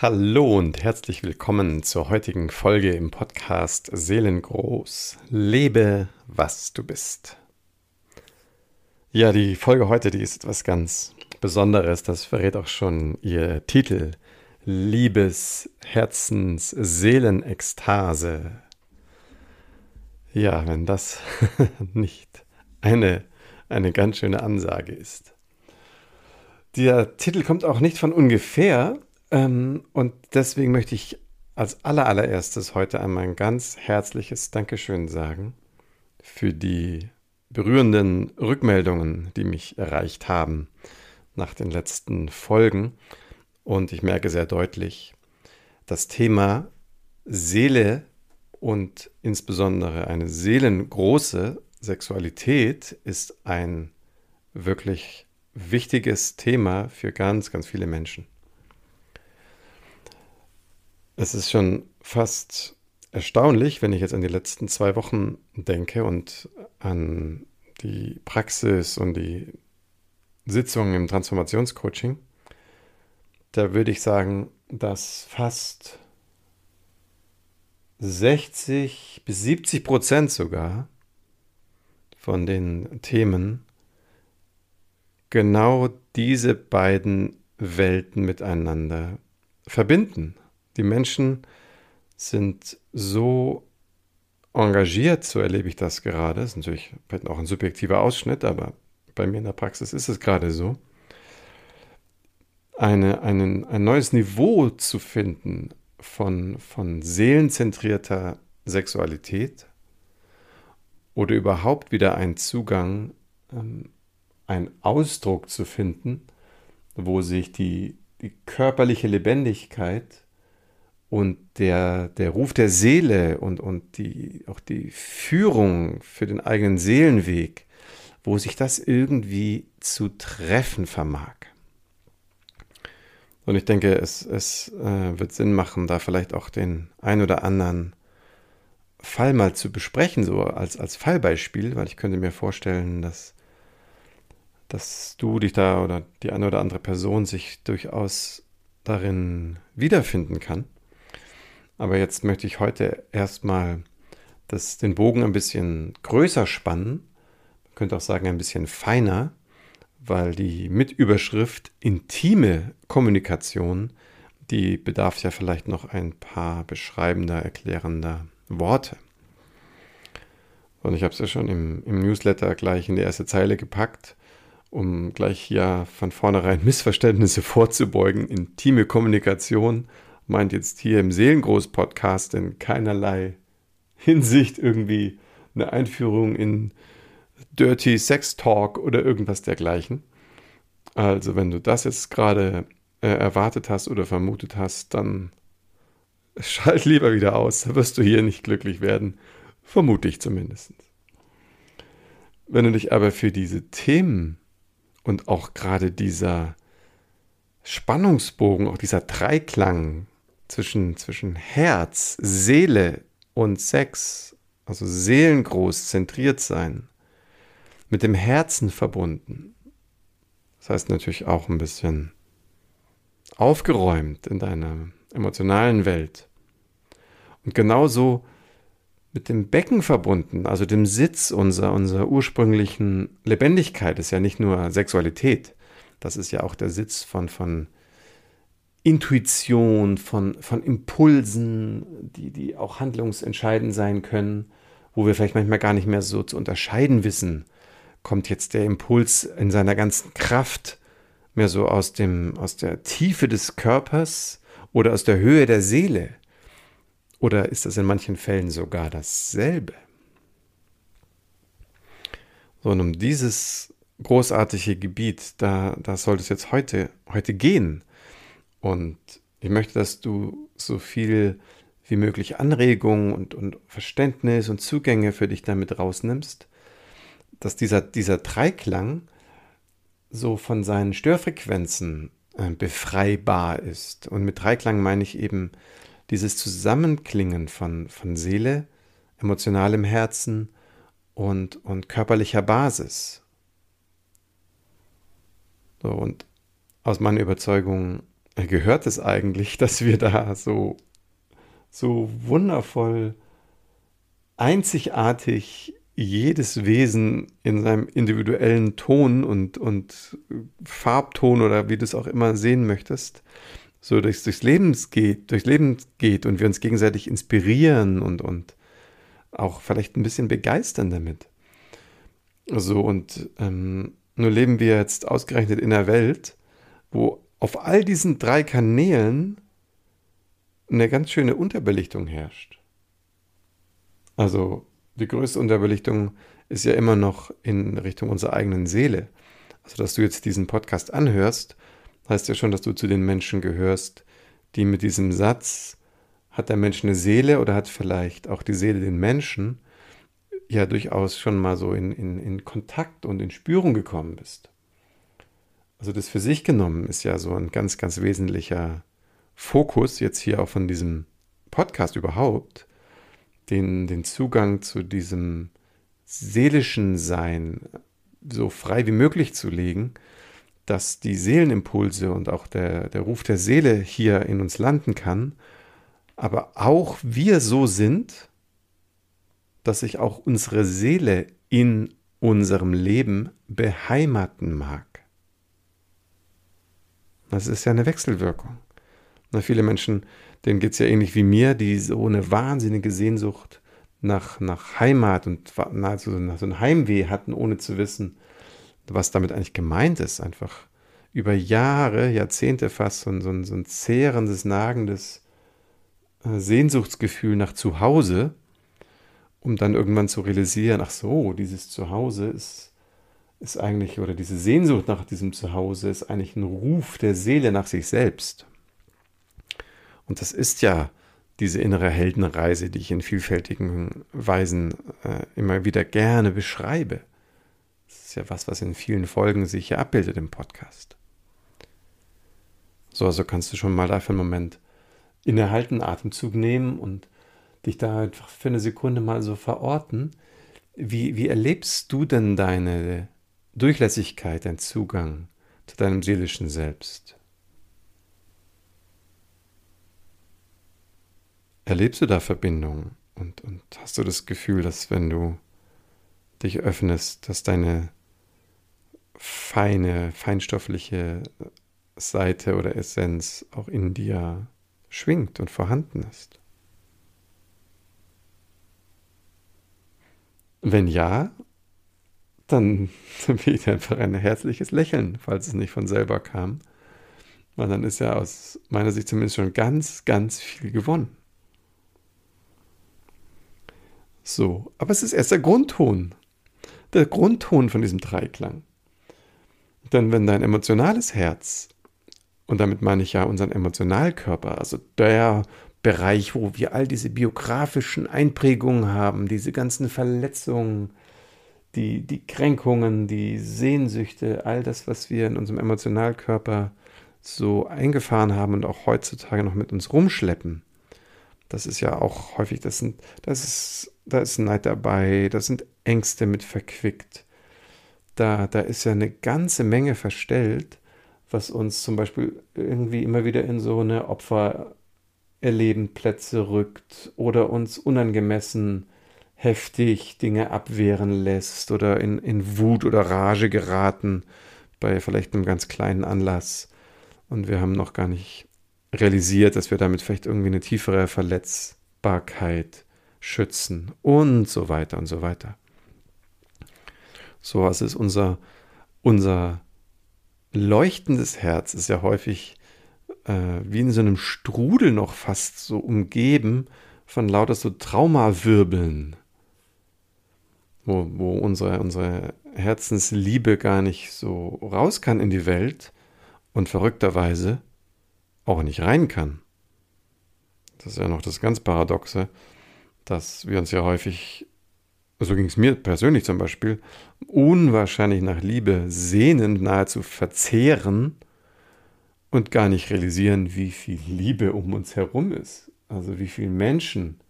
Hallo und herzlich willkommen zur heutigen Folge im Podcast Seelengroß. Lebe, was du bist. Ja, die Folge heute, die ist etwas ganz Besonderes. Das verrät auch schon ihr Titel. Liebes, Herzens, Seelenekstase. Ja, wenn das nicht eine, eine ganz schöne Ansage ist. Der Titel kommt auch nicht von ungefähr, ähm, und deswegen möchte ich als allerallererstes heute einmal ein ganz herzliches Dankeschön sagen für die berührenden Rückmeldungen, die mich erreicht haben nach den letzten Folgen. Und ich merke sehr deutlich, das Thema Seele und insbesondere eine seelengroße Sexualität ist ein wirklich wichtiges Thema für ganz, ganz viele Menschen. Es ist schon fast erstaunlich, wenn ich jetzt an die letzten zwei Wochen denke und an die Praxis und die Sitzungen im Transformationscoaching. Da würde ich sagen, dass fast 60 bis 70 Prozent sogar von den Themen genau diese beiden Welten miteinander verbinden. Die Menschen sind so engagiert, so erlebe ich das gerade. Das ist natürlich auch ein subjektiver Ausschnitt, aber bei mir in der Praxis ist es gerade so. Eine, einen, ein neues Niveau zu finden von, von seelenzentrierter Sexualität oder überhaupt wieder einen Zugang, ähm, einen Ausdruck zu finden, wo sich die, die körperliche Lebendigkeit und der, der Ruf der Seele und, und die, auch die Führung für den eigenen Seelenweg, wo sich das irgendwie zu treffen vermag. Und ich denke, es, es äh, wird Sinn machen, da vielleicht auch den ein oder anderen Fall mal zu besprechen, so als, als Fallbeispiel, weil ich könnte mir vorstellen, dass, dass du dich da oder die eine oder andere Person sich durchaus darin wiederfinden kann. Aber jetzt möchte ich heute erstmal den Bogen ein bisschen größer spannen. Man könnte auch sagen, ein bisschen feiner, weil die Mitüberschrift intime Kommunikation, die bedarf ja vielleicht noch ein paar beschreibender, erklärender Worte. Und ich habe es ja schon im, im Newsletter gleich in die erste Zeile gepackt, um gleich hier von vornherein Missverständnisse vorzubeugen. Intime Kommunikation meint jetzt hier im Seelengroß-Podcast in keinerlei Hinsicht irgendwie eine Einführung in Dirty Sex Talk oder irgendwas dergleichen. Also wenn du das jetzt gerade äh, erwartet hast oder vermutet hast, dann schalt lieber wieder aus, da wirst du hier nicht glücklich werden, vermute ich zumindest. Wenn du dich aber für diese Themen und auch gerade dieser Spannungsbogen, auch dieser Dreiklang zwischen, zwischen Herz, Seele und Sex, also seelengroß zentriert sein, mit dem Herzen verbunden. Das heißt natürlich auch ein bisschen aufgeräumt in deiner emotionalen Welt. Und genauso mit dem Becken verbunden, also dem Sitz unserer, unserer ursprünglichen Lebendigkeit, ist ja nicht nur Sexualität, das ist ja auch der Sitz von, von Intuition, von, von Impulsen, die, die auch handlungsentscheidend sein können, wo wir vielleicht manchmal gar nicht mehr so zu unterscheiden wissen. Kommt jetzt der Impuls in seiner ganzen Kraft mehr so aus, dem, aus der Tiefe des Körpers oder aus der Höhe der Seele? Oder ist das in manchen Fällen sogar dasselbe? So, und um dieses großartige Gebiet, da, da soll es jetzt heute, heute gehen. Und ich möchte, dass du so viel wie möglich Anregungen und, und Verständnis und Zugänge für dich damit rausnimmst, dass dieser, dieser Dreiklang so von seinen Störfrequenzen äh, befreibar ist. Und mit Dreiklang meine ich eben dieses Zusammenklingen von, von Seele, emotionalem Herzen und, und körperlicher Basis. So, und aus meiner Überzeugung gehört es eigentlich, dass wir da so, so wundervoll, einzigartig jedes Wesen in seinem individuellen Ton und, und Farbton oder wie du es auch immer sehen möchtest, so durchs, durchs Leben geht, durchs Leben geht und wir uns gegenseitig inspirieren und, und auch vielleicht ein bisschen begeistern damit. So, und ähm, nur leben wir jetzt ausgerechnet in einer Welt, wo auf all diesen drei Kanälen eine ganz schöne Unterbelichtung herrscht. Also die größte Unterbelichtung ist ja immer noch in Richtung unserer eigenen Seele. Also dass du jetzt diesen Podcast anhörst, heißt ja schon, dass du zu den Menschen gehörst, die mit diesem Satz, hat der Mensch eine Seele oder hat vielleicht auch die Seele den Menschen, ja durchaus schon mal so in, in, in Kontakt und in Spürung gekommen bist. Also das für sich genommen ist ja so ein ganz, ganz wesentlicher Fokus jetzt hier auch von diesem Podcast überhaupt, den, den Zugang zu diesem seelischen Sein so frei wie möglich zu legen, dass die Seelenimpulse und auch der, der Ruf der Seele hier in uns landen kann, aber auch wir so sind, dass sich auch unsere Seele in unserem Leben beheimaten mag. Das ist ja eine Wechselwirkung. Na, viele Menschen, denen geht es ja ähnlich wie mir, die so eine wahnsinnige Sehnsucht nach, nach Heimat und nahezu so ein Heimweh hatten, ohne zu wissen, was damit eigentlich gemeint ist. Einfach über Jahre, Jahrzehnte fast so ein, so ein, so ein zehrendes, nagendes äh, Sehnsuchtsgefühl nach Zuhause, um dann irgendwann zu realisieren, ach so, dieses Zuhause ist ist eigentlich, oder diese Sehnsucht nach diesem Zuhause ist eigentlich ein Ruf der Seele nach sich selbst. Und das ist ja diese innere Heldenreise, die ich in vielfältigen Weisen äh, immer wieder gerne beschreibe. Das ist ja was, was in vielen Folgen sich hier abbildet im Podcast. So, also kannst du schon mal dafür einen Moment innehalten, Atemzug nehmen und dich da einfach für eine Sekunde mal so verorten. Wie, wie erlebst du denn deine Durchlässigkeit, ein Zugang zu deinem seelischen Selbst. Erlebst du da Verbindung und, und hast du das Gefühl, dass wenn du dich öffnest, dass deine feine, feinstoffliche Seite oder Essenz auch in dir schwingt und vorhanden ist? Wenn ja, dann weht einfach ein herzliches Lächeln, falls es nicht von selber kam. Weil dann ist ja aus meiner Sicht zumindest schon ganz, ganz viel gewonnen. So, aber es ist erst der Grundton. Der Grundton von diesem Dreiklang. Denn wenn dein emotionales Herz, und damit meine ich ja unseren Emotionalkörper, also der Bereich, wo wir all diese biografischen Einprägungen haben, diese ganzen Verletzungen, die, die Kränkungen, die Sehnsüchte, all das, was wir in unserem Emotionalkörper so eingefahren haben und auch heutzutage noch mit uns rumschleppen. Das ist ja auch häufig, das sind, das ist, da ist Neid dabei, da sind Ängste mit verquickt. Da, da ist ja eine ganze Menge verstellt, was uns zum Beispiel irgendwie immer wieder in so eine Opfererlebenplätze rückt oder uns unangemessen heftig Dinge abwehren lässt oder in, in Wut oder Rage geraten bei vielleicht einem ganz kleinen Anlass. Und wir haben noch gar nicht realisiert, dass wir damit vielleicht irgendwie eine tiefere Verletzbarkeit schützen und so weiter und so weiter. So was ist unser, unser leuchtendes Herz, ist ja häufig äh, wie in so einem Strudel noch fast so umgeben von lauter so Traumawirbeln wo, wo unsere, unsere Herzensliebe gar nicht so raus kann in die Welt und verrückterweise auch nicht rein kann. Das ist ja noch das ganz Paradoxe, dass wir uns ja häufig, so ging es mir persönlich zum Beispiel, unwahrscheinlich nach Liebe sehnen, nahezu verzehren und gar nicht realisieren, wie viel Liebe um uns herum ist. Also wie viele Menschen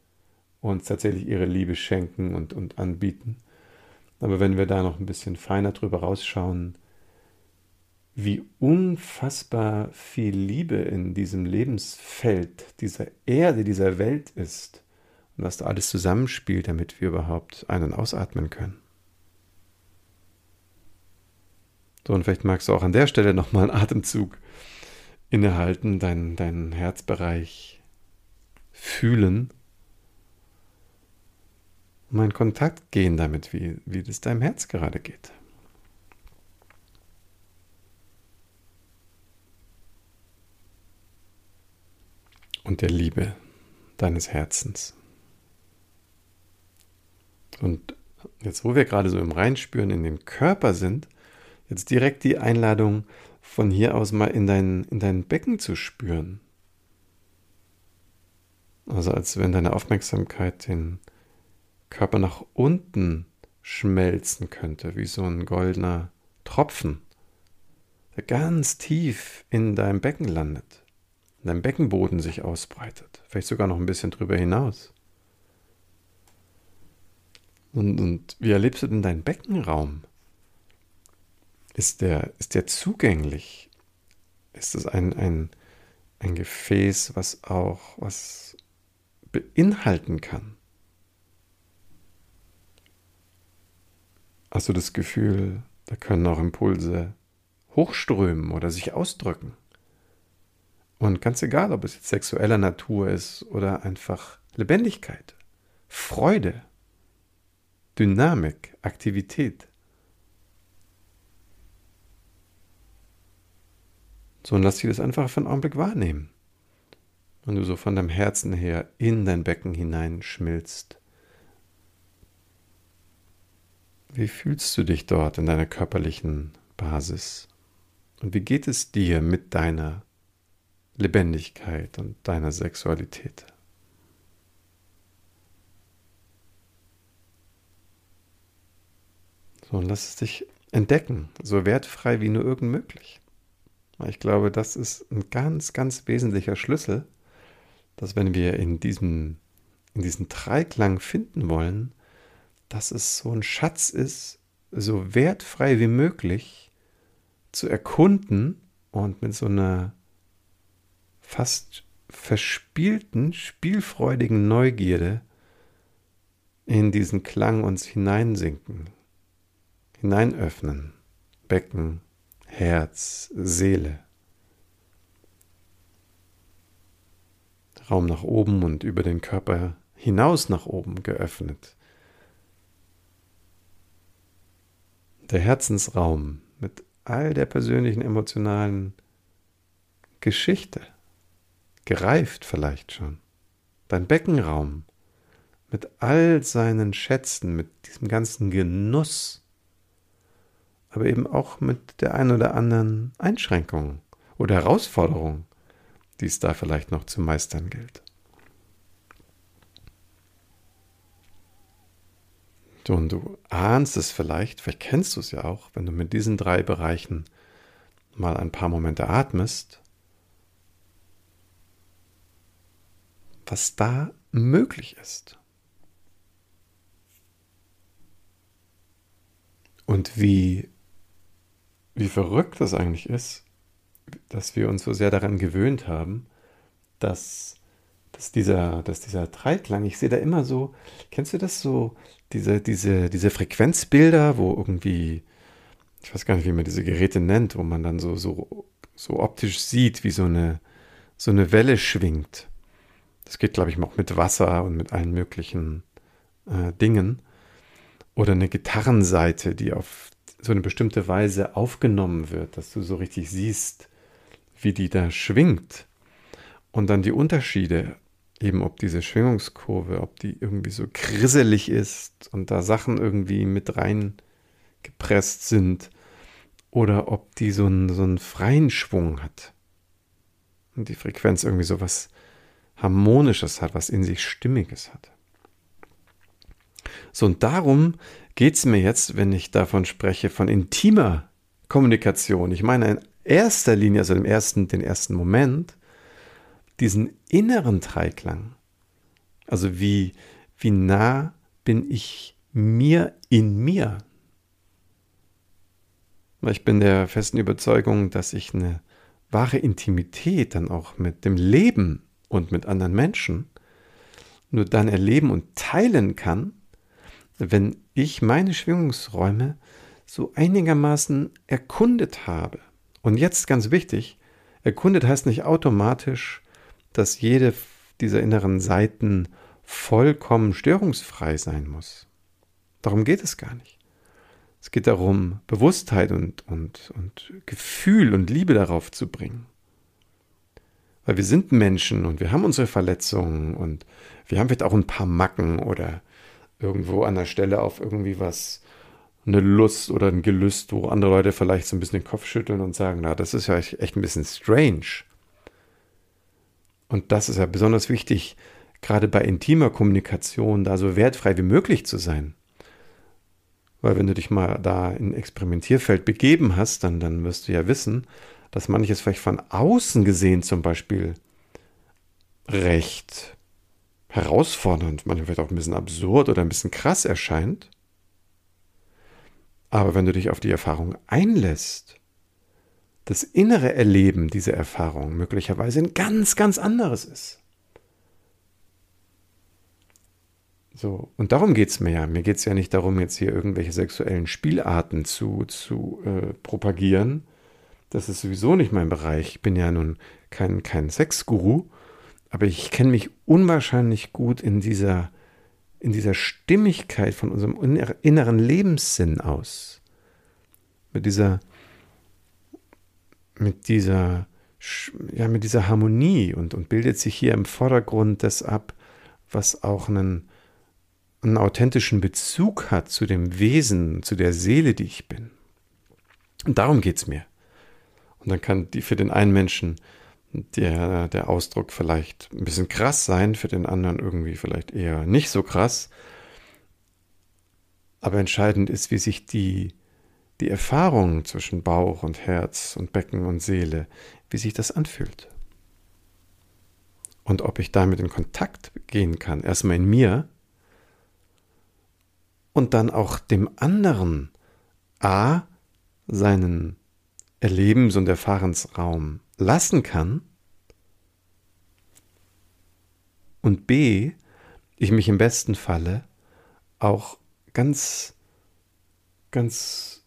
uns tatsächlich ihre Liebe schenken und, und anbieten. Aber wenn wir da noch ein bisschen feiner drüber rausschauen, wie unfassbar viel Liebe in diesem Lebensfeld, dieser Erde, dieser Welt ist und was da alles zusammenspielt, damit wir überhaupt ein- und ausatmen können. So, und vielleicht magst du auch an der Stelle nochmal einen Atemzug innehalten, deinen, deinen Herzbereich fühlen mal in Kontakt gehen damit, wie, wie es deinem Herz gerade geht. und der Liebe deines Herzens. Und jetzt, wo wir gerade so im Reinspüren in den Körper sind, jetzt direkt die Einladung, von hier aus mal in dein, in dein Becken zu spüren. Also als wenn deine Aufmerksamkeit den Körper nach unten schmelzen könnte, wie so ein goldener Tropfen, der ganz tief in deinem Becken landet in deinem Beckenboden sich ausbreitet. Vielleicht sogar noch ein bisschen drüber hinaus. Und, und wie erlebst du denn deinen Beckenraum? Ist der, ist der zugänglich? Ist es ein, ein, ein Gefäß, was auch was beinhalten kann? Hast du das Gefühl, da können auch Impulse hochströmen oder sich ausdrücken? Und ganz egal, ob es jetzt sexueller Natur ist oder einfach Lebendigkeit, Freude, Dynamik, Aktivität. So, und lass dich das einfach für einen Augenblick wahrnehmen. Und du so von deinem Herzen her in dein Becken hineinschmilzt. Wie fühlst du dich dort in deiner körperlichen Basis? Und wie geht es dir mit deiner Lebendigkeit und deiner Sexualität. So, und lass es dich entdecken, so wertfrei wie nur irgend möglich. Ich glaube, das ist ein ganz, ganz wesentlicher Schlüssel, dass wenn wir in diesem, in diesen Dreiklang finden wollen, dass es so ein Schatz ist, so wertfrei wie möglich zu erkunden und mit so einer fast verspielten, spielfreudigen Neugierde in diesen Klang uns hineinsinken, hineinöffnen, Becken, Herz, Seele. Raum nach oben und über den Körper hinaus nach oben geöffnet. Der Herzensraum mit all der persönlichen emotionalen Geschichte gereift vielleicht schon. Dein Beckenraum mit all seinen Schätzen, mit diesem ganzen Genuss, aber eben auch mit der ein oder anderen Einschränkung oder Herausforderung, die es da vielleicht noch zu meistern gilt. Und du ahnst es vielleicht, vielleicht kennst du es ja auch, wenn du mit diesen drei Bereichen mal ein paar Momente atmest was da möglich ist. Und wie, wie verrückt das eigentlich ist, dass wir uns so sehr daran gewöhnt haben, dass, dass, dieser, dass dieser Dreiklang, ich sehe da immer so, kennst du das so, diese, diese, diese Frequenzbilder, wo irgendwie, ich weiß gar nicht, wie man diese Geräte nennt, wo man dann so, so, so optisch sieht, wie so eine, so eine Welle schwingt. Das geht, glaube ich, auch mit Wasser und mit allen möglichen äh, Dingen. Oder eine Gitarrenseite, die auf so eine bestimmte Weise aufgenommen wird, dass du so richtig siehst, wie die da schwingt. Und dann die Unterschiede, eben ob diese Schwingungskurve, ob die irgendwie so grisselig ist und da Sachen irgendwie mit reingepresst sind oder ob die so einen, so einen freien Schwung hat. Und die Frequenz irgendwie so was Harmonisches hat, was in sich Stimmiges hat. So, und darum geht es mir jetzt, wenn ich davon spreche, von intimer Kommunikation. Ich meine in erster Linie, also im ersten, den ersten Moment, diesen inneren Dreiklang. Also wie, wie nah bin ich mir in mir? Ich bin der festen Überzeugung, dass ich eine wahre Intimität dann auch mit dem Leben und mit anderen Menschen nur dann erleben und teilen kann, wenn ich meine Schwingungsräume so einigermaßen erkundet habe. Und jetzt ganz wichtig, erkundet heißt nicht automatisch, dass jede dieser inneren Seiten vollkommen störungsfrei sein muss. Darum geht es gar nicht. Es geht darum, Bewusstheit und, und, und Gefühl und Liebe darauf zu bringen. Weil wir sind Menschen und wir haben unsere Verletzungen und wir haben vielleicht auch ein paar Macken oder irgendwo an der Stelle auf irgendwie was, eine Lust oder ein Gelüst, wo andere Leute vielleicht so ein bisschen den Kopf schütteln und sagen, na, das ist ja echt ein bisschen strange. Und das ist ja besonders wichtig, gerade bei intimer Kommunikation, da so wertfrei wie möglich zu sein. Weil wenn du dich mal da in Experimentierfeld begeben hast, dann, dann wirst du ja wissen, dass manches vielleicht von außen gesehen zum Beispiel recht herausfordernd, manchmal vielleicht auch ein bisschen absurd oder ein bisschen krass erscheint. Aber wenn du dich auf die Erfahrung einlässt, das innere Erleben dieser Erfahrung möglicherweise ein ganz, ganz anderes ist. So, und darum geht es mir ja. Mir geht es ja nicht darum, jetzt hier irgendwelche sexuellen Spielarten zu, zu äh, propagieren, das ist sowieso nicht mein Bereich. Ich bin ja nun kein, kein Sexguru, aber ich kenne mich unwahrscheinlich gut in dieser, in dieser Stimmigkeit von unserem inneren Lebenssinn aus. Mit dieser, mit dieser, ja, mit dieser Harmonie und, und bildet sich hier im Vordergrund das ab, was auch einen, einen authentischen Bezug hat zu dem Wesen, zu der Seele, die ich bin. Und darum geht es mir. Und dann kann die für den einen Menschen der, der Ausdruck vielleicht ein bisschen krass sein, für den anderen irgendwie vielleicht eher nicht so krass. Aber entscheidend ist, wie sich die, die Erfahrung zwischen Bauch und Herz und Becken und Seele, wie sich das anfühlt. Und ob ich damit in Kontakt gehen kann, erstmal in mir und dann auch dem anderen A seinen Erlebens- und Erfahrensraum lassen kann und b, ich mich im besten Falle auch ganz, ganz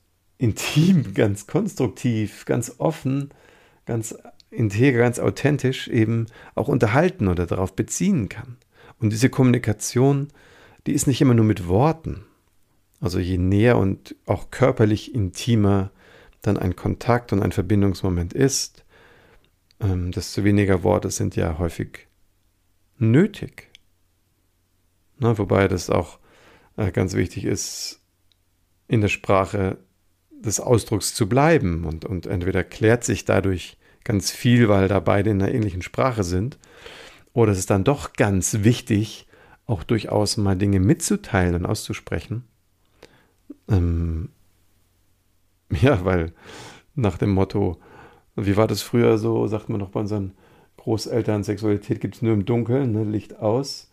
intim, ganz konstruktiv, ganz offen, ganz integer, ganz authentisch eben auch unterhalten oder darauf beziehen kann. Und diese Kommunikation, die ist nicht immer nur mit Worten. Also je näher und auch körperlich intimer dann ein Kontakt und ein Verbindungsmoment ist, ähm, desto weniger Worte sind ja häufig nötig. Na, wobei das auch äh, ganz wichtig ist, in der Sprache des Ausdrucks zu bleiben und, und entweder klärt sich dadurch ganz viel, weil da beide in einer ähnlichen Sprache sind, oder es ist dann doch ganz wichtig, auch durchaus mal Dinge mitzuteilen und auszusprechen. Ähm, Ja, weil nach dem Motto, wie war das früher so, sagt man noch bei unseren Großeltern, Sexualität gibt es nur im Dunkeln, ne, Licht aus.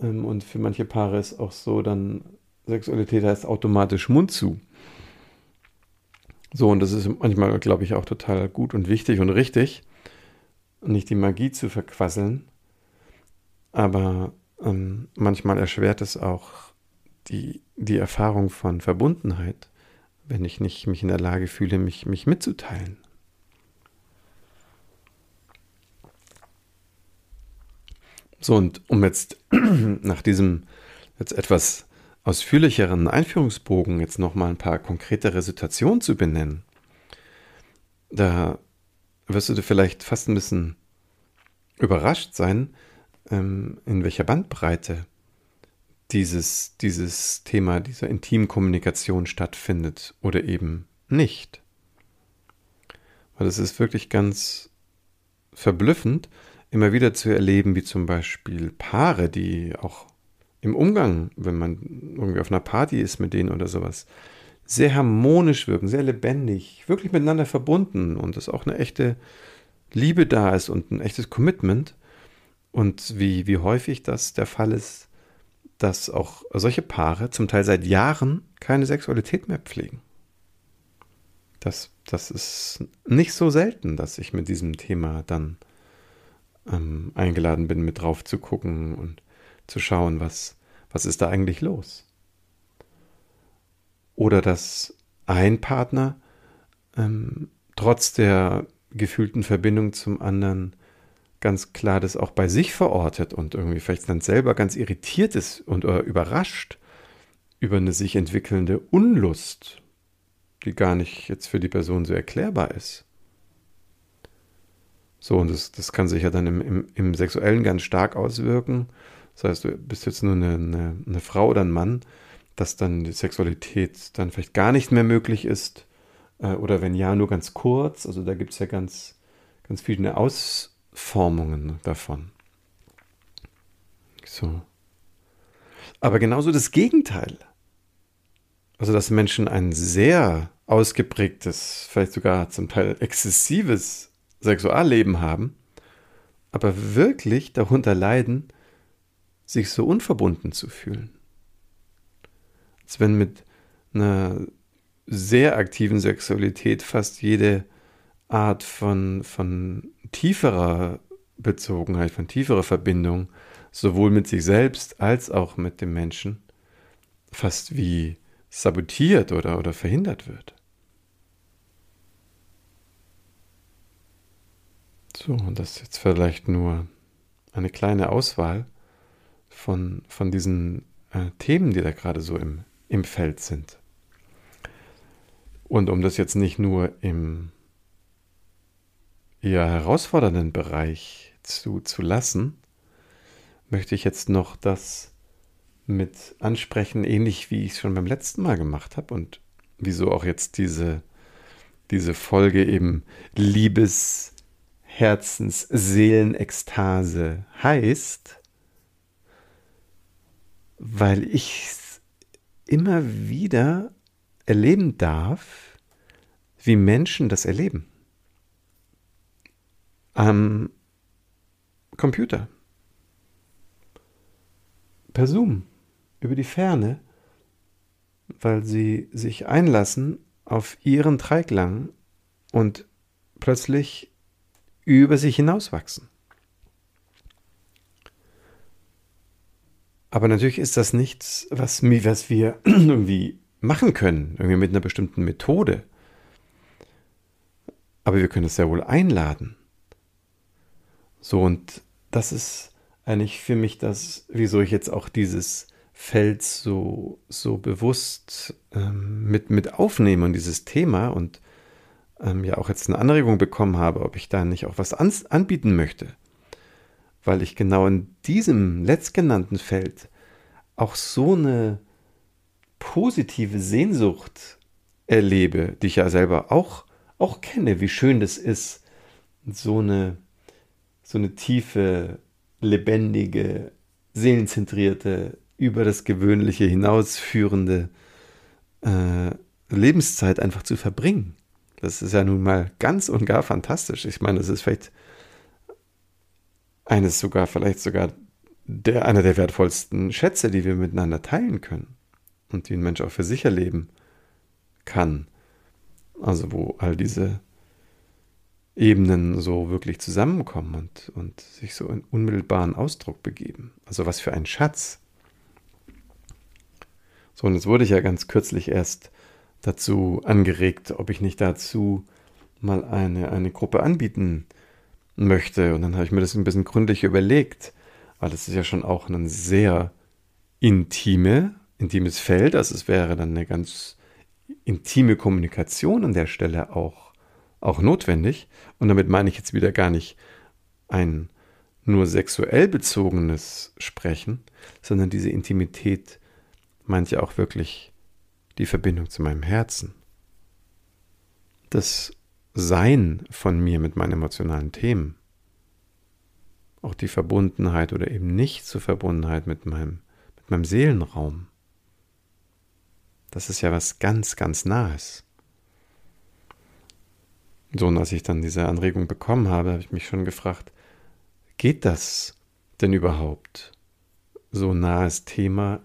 Ähm, und für manche Paare ist auch so, dann Sexualität heißt automatisch Mund zu. So, und das ist manchmal, glaube ich, auch total gut und wichtig und richtig, nicht die Magie zu verquasseln. Aber ähm, manchmal erschwert es auch die, die Erfahrung von Verbundenheit wenn ich nicht mich in der Lage fühle, mich, mich mitzuteilen. So, und um jetzt nach diesem jetzt etwas ausführlicheren Einführungsbogen jetzt nochmal ein paar konkretere Situationen zu benennen, da wirst du vielleicht fast ein bisschen überrascht sein, ähm, in welcher Bandbreite dieses, dieses Thema dieser intimen Kommunikation stattfindet oder eben nicht. Weil es ist wirklich ganz verblüffend, immer wieder zu erleben, wie zum Beispiel Paare, die auch im Umgang, wenn man irgendwie auf einer Party ist mit denen oder sowas, sehr harmonisch wirken, sehr lebendig, wirklich miteinander verbunden und es auch eine echte Liebe da ist und ein echtes Commitment. Und wie, wie häufig das der Fall ist, dass auch solche Paare zum Teil seit Jahren keine Sexualität mehr pflegen. das, das ist nicht so selten, dass ich mit diesem Thema dann ähm, eingeladen bin, mit drauf zu gucken und zu schauen, was, was ist da eigentlich los. Oder dass ein Partner ähm, trotz der gefühlten Verbindung zum anderen ganz klar das auch bei sich verortet und irgendwie vielleicht dann selber ganz irritiert ist und oder überrascht über eine sich entwickelnde Unlust die gar nicht jetzt für die Person so erklärbar ist. So, und das, das kann sich ja dann im, im, im Sexuellen ganz stark auswirken. Das heißt, du bist jetzt nur eine, eine, eine Frau oder ein Mann, dass dann die Sexualität dann vielleicht gar nicht mehr möglich ist. Äh, oder wenn ja, nur ganz kurz. Also da gibt es ja ganz, ganz viele Ausformungen davon. So. Aber genauso das Gegenteil. Also, dass Menschen ein sehr ausgeprägtes, vielleicht sogar zum Teil exzessives Sexualleben haben, aber wirklich darunter leiden, sich so unverbunden zu fühlen. Als wenn mit einer sehr aktiven Sexualität fast jede Art von, von tieferer Bezogenheit, von tieferer Verbindung, sowohl mit sich selbst als auch mit dem Menschen, fast wie sabotiert oder, oder verhindert wird. So, und das ist jetzt vielleicht nur eine kleine Auswahl von, von diesen äh, Themen, die da gerade so im, im Feld sind. Und um das jetzt nicht nur im eher herausfordernden Bereich zu, zu lassen, möchte ich jetzt noch das mit ansprechen, ähnlich wie ich es schon beim letzten Mal gemacht habe und wieso auch jetzt diese, diese Folge eben Liebes, Herzens, Seelenekstase heißt, weil ich es immer wieder erleben darf, wie Menschen das erleben. Am Computer. Per Zoom über die Ferne, weil sie sich einlassen auf ihren Dreiklang und plötzlich über sich hinauswachsen. Aber natürlich ist das nichts, was, was wir irgendwie machen können, irgendwie mit einer bestimmten Methode. Aber wir können es sehr wohl einladen. So, und das ist eigentlich für mich das, wieso ich jetzt auch dieses Feld so, so bewusst ähm, mit, mit aufnehme und dieses Thema und ähm, ja auch jetzt eine Anregung bekommen habe, ob ich da nicht auch was an, anbieten möchte. Weil ich genau in diesem letztgenannten Feld auch so eine positive Sehnsucht erlebe, die ich ja selber auch, auch kenne, wie schön das ist, so eine, so eine tiefe, lebendige, seelenzentrierte über das Gewöhnliche hinausführende äh, Lebenszeit einfach zu verbringen. Das ist ja nun mal ganz und gar fantastisch. Ich meine, das ist vielleicht eines sogar, vielleicht sogar der, einer der wertvollsten Schätze, die wir miteinander teilen können und die ein Mensch auch für sich erleben kann. Also wo all diese Ebenen so wirklich zusammenkommen und, und sich so in unmittelbaren Ausdruck begeben. Also was für ein Schatz. So, und jetzt wurde ich ja ganz kürzlich erst dazu angeregt, ob ich nicht dazu mal eine, eine Gruppe anbieten möchte. Und dann habe ich mir das ein bisschen gründlich überlegt, weil das ist ja schon auch ein sehr intime, intimes Feld. Also es wäre dann eine ganz intime Kommunikation an der Stelle auch, auch notwendig. Und damit meine ich jetzt wieder gar nicht ein nur sexuell bezogenes Sprechen, sondern diese Intimität meint ja auch wirklich die Verbindung zu meinem Herzen. Das Sein von mir mit meinen emotionalen Themen. Auch die Verbundenheit oder eben nicht zur Verbundenheit mit meinem, mit meinem Seelenraum. Das ist ja was ganz, ganz Nahes. So, und als ich dann diese Anregung bekommen habe, habe ich mich schon gefragt, geht das denn überhaupt? So nahes Thema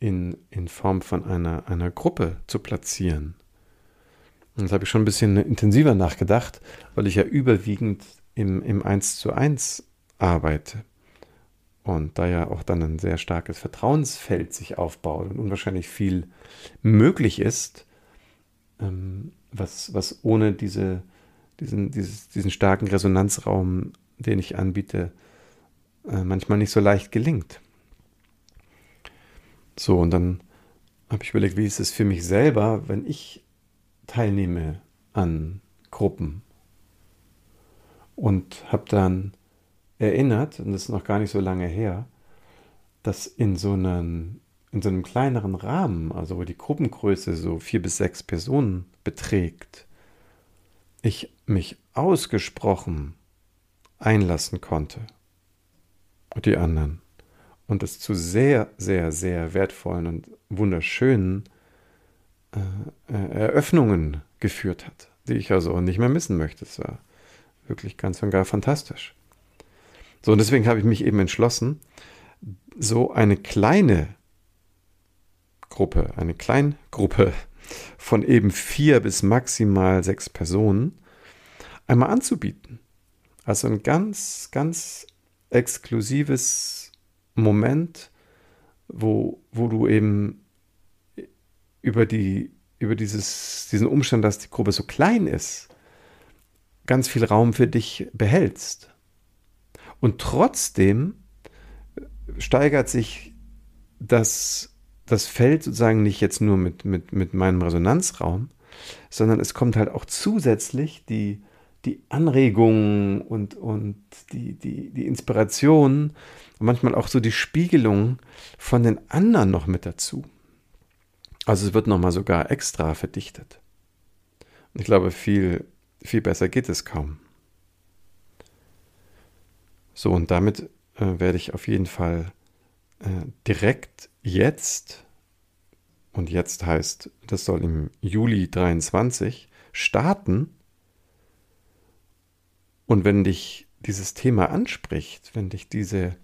in, in Form von einer, einer Gruppe zu platzieren. Das habe ich schon ein bisschen intensiver nachgedacht, weil ich ja überwiegend im, im 1 zu 1 arbeite. Und da ja auch dann ein sehr starkes Vertrauensfeld sich aufbaut und unwahrscheinlich viel möglich ist, ähm, was, was ohne diese, diesen, dieses, diesen starken Resonanzraum, den ich anbiete, äh, manchmal nicht so leicht gelingt. So, und dann habe ich überlegt, wie ist es für mich selber, wenn ich teilnehme an Gruppen. Und habe dann erinnert, und das ist noch gar nicht so lange her, dass in so einem, in so einem kleineren Rahmen, also wo die Gruppengröße so vier bis sechs Personen beträgt, ich mich ausgesprochen einlassen konnte. Und die anderen. Und es zu sehr, sehr, sehr wertvollen und wunderschönen äh, äh, Eröffnungen geführt hat, die ich also nicht mehr missen möchte. Es war wirklich ganz und gar fantastisch. So, und deswegen habe ich mich eben entschlossen, so eine kleine Gruppe, eine Kleingruppe von eben vier bis maximal sechs Personen einmal anzubieten. Also ein ganz, ganz exklusives Moment, wo, wo du eben über, die, über dieses, diesen Umstand, dass die Gruppe so klein ist, ganz viel Raum für dich behältst. Und trotzdem steigert sich das, das Feld sozusagen nicht jetzt nur mit, mit, mit meinem Resonanzraum, sondern es kommt halt auch zusätzlich die, die Anregung und, und die, die, die Inspiration und manchmal auch so die Spiegelung von den anderen noch mit dazu. Also es wird nochmal sogar extra verdichtet. Und ich glaube, viel, viel besser geht es kaum. So, und damit äh, werde ich auf jeden Fall äh, direkt jetzt, und jetzt heißt, das soll im Juli 23 starten. Und wenn dich dieses Thema anspricht, wenn dich diese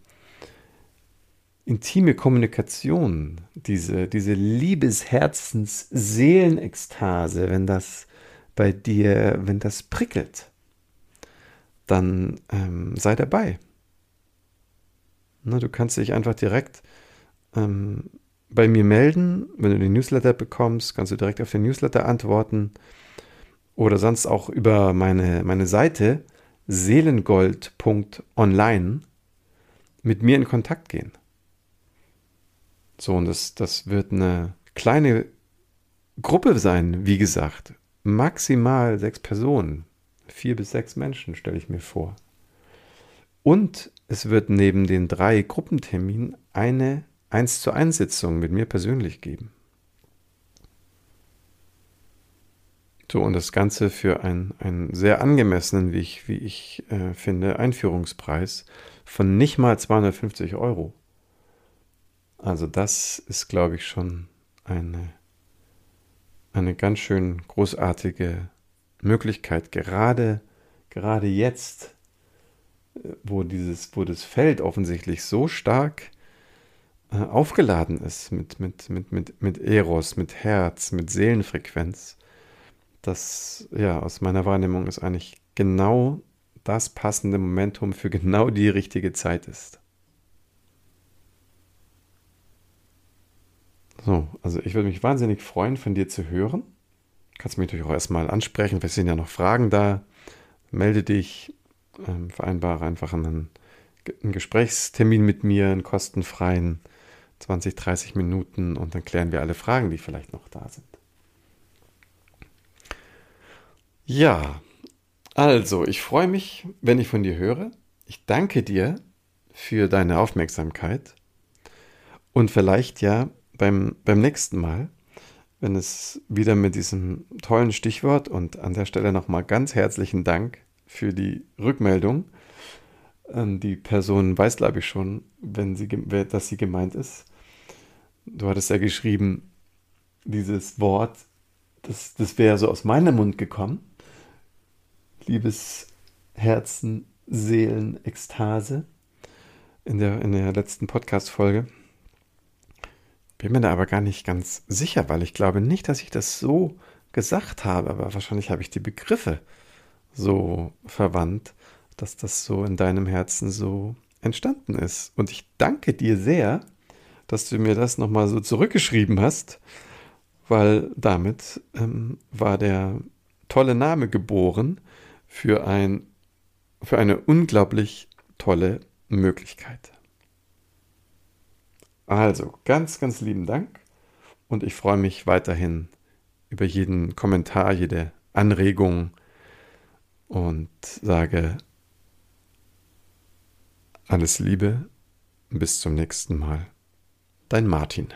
intime Kommunikation, diese, diese Liebesherzens-Seelenekstase, wenn das bei dir, wenn das prickelt, dann ähm, sei dabei. Na, du kannst dich einfach direkt ähm, bei mir melden. Wenn du den Newsletter bekommst, kannst du direkt auf den Newsletter antworten. Oder sonst auch über meine, meine Seite seelengold.online mit mir in Kontakt gehen. So, und das, das wird eine kleine Gruppe sein, wie gesagt. Maximal sechs Personen. Vier bis sechs Menschen, stelle ich mir vor. Und es wird neben den drei Gruppenterminen eine 1 zu 1 Sitzung mit mir persönlich geben. So, und das Ganze für einen, einen sehr angemessenen, wie ich, wie ich äh, finde, Einführungspreis von nicht mal 250 Euro. Also das ist, glaube ich, schon eine, eine ganz schön großartige Möglichkeit, gerade, gerade jetzt, äh, wo dieses, wo das Feld offensichtlich so stark äh, aufgeladen ist mit, mit, mit, mit, mit Eros, mit Herz, mit Seelenfrequenz, das ja aus meiner Wahrnehmung ist eigentlich genau das passende Momentum für genau die richtige Zeit ist. So, also ich würde mich wahnsinnig freuen, von dir zu hören. Kannst mich natürlich auch erstmal ansprechen. Wir sind ja noch Fragen da. Melde dich, ähm, vereinbare einfach einen, einen Gesprächstermin mit mir, einen kostenfreien 20, 30 Minuten und dann klären wir alle Fragen, die vielleicht noch da sind. Ja, also ich freue mich, wenn ich von dir höre. Ich danke dir für deine Aufmerksamkeit und vielleicht ja beim, beim nächsten Mal, wenn es wieder mit diesem tollen Stichwort und an der Stelle nochmal ganz herzlichen Dank für die Rückmeldung. Die Person weiß, glaube ich, schon, wenn sie, dass sie gemeint ist. Du hattest ja geschrieben, dieses Wort, das, das wäre so aus meinem Mund gekommen. Liebes Herzen, Seelen, Ekstase in der, in der letzten Podcast-Folge. Bin mir da aber gar nicht ganz sicher, weil ich glaube nicht, dass ich das so gesagt habe, aber wahrscheinlich habe ich die Begriffe so verwandt, dass das so in deinem Herzen so entstanden ist. Und ich danke dir sehr, dass du mir das nochmal so zurückgeschrieben hast, weil damit ähm, war der tolle Name geboren für, ein, für eine unglaublich tolle Möglichkeit. Also, ganz, ganz lieben Dank und ich freue mich weiterhin über jeden Kommentar, jede Anregung und sage alles Liebe, bis zum nächsten Mal. Dein Martin.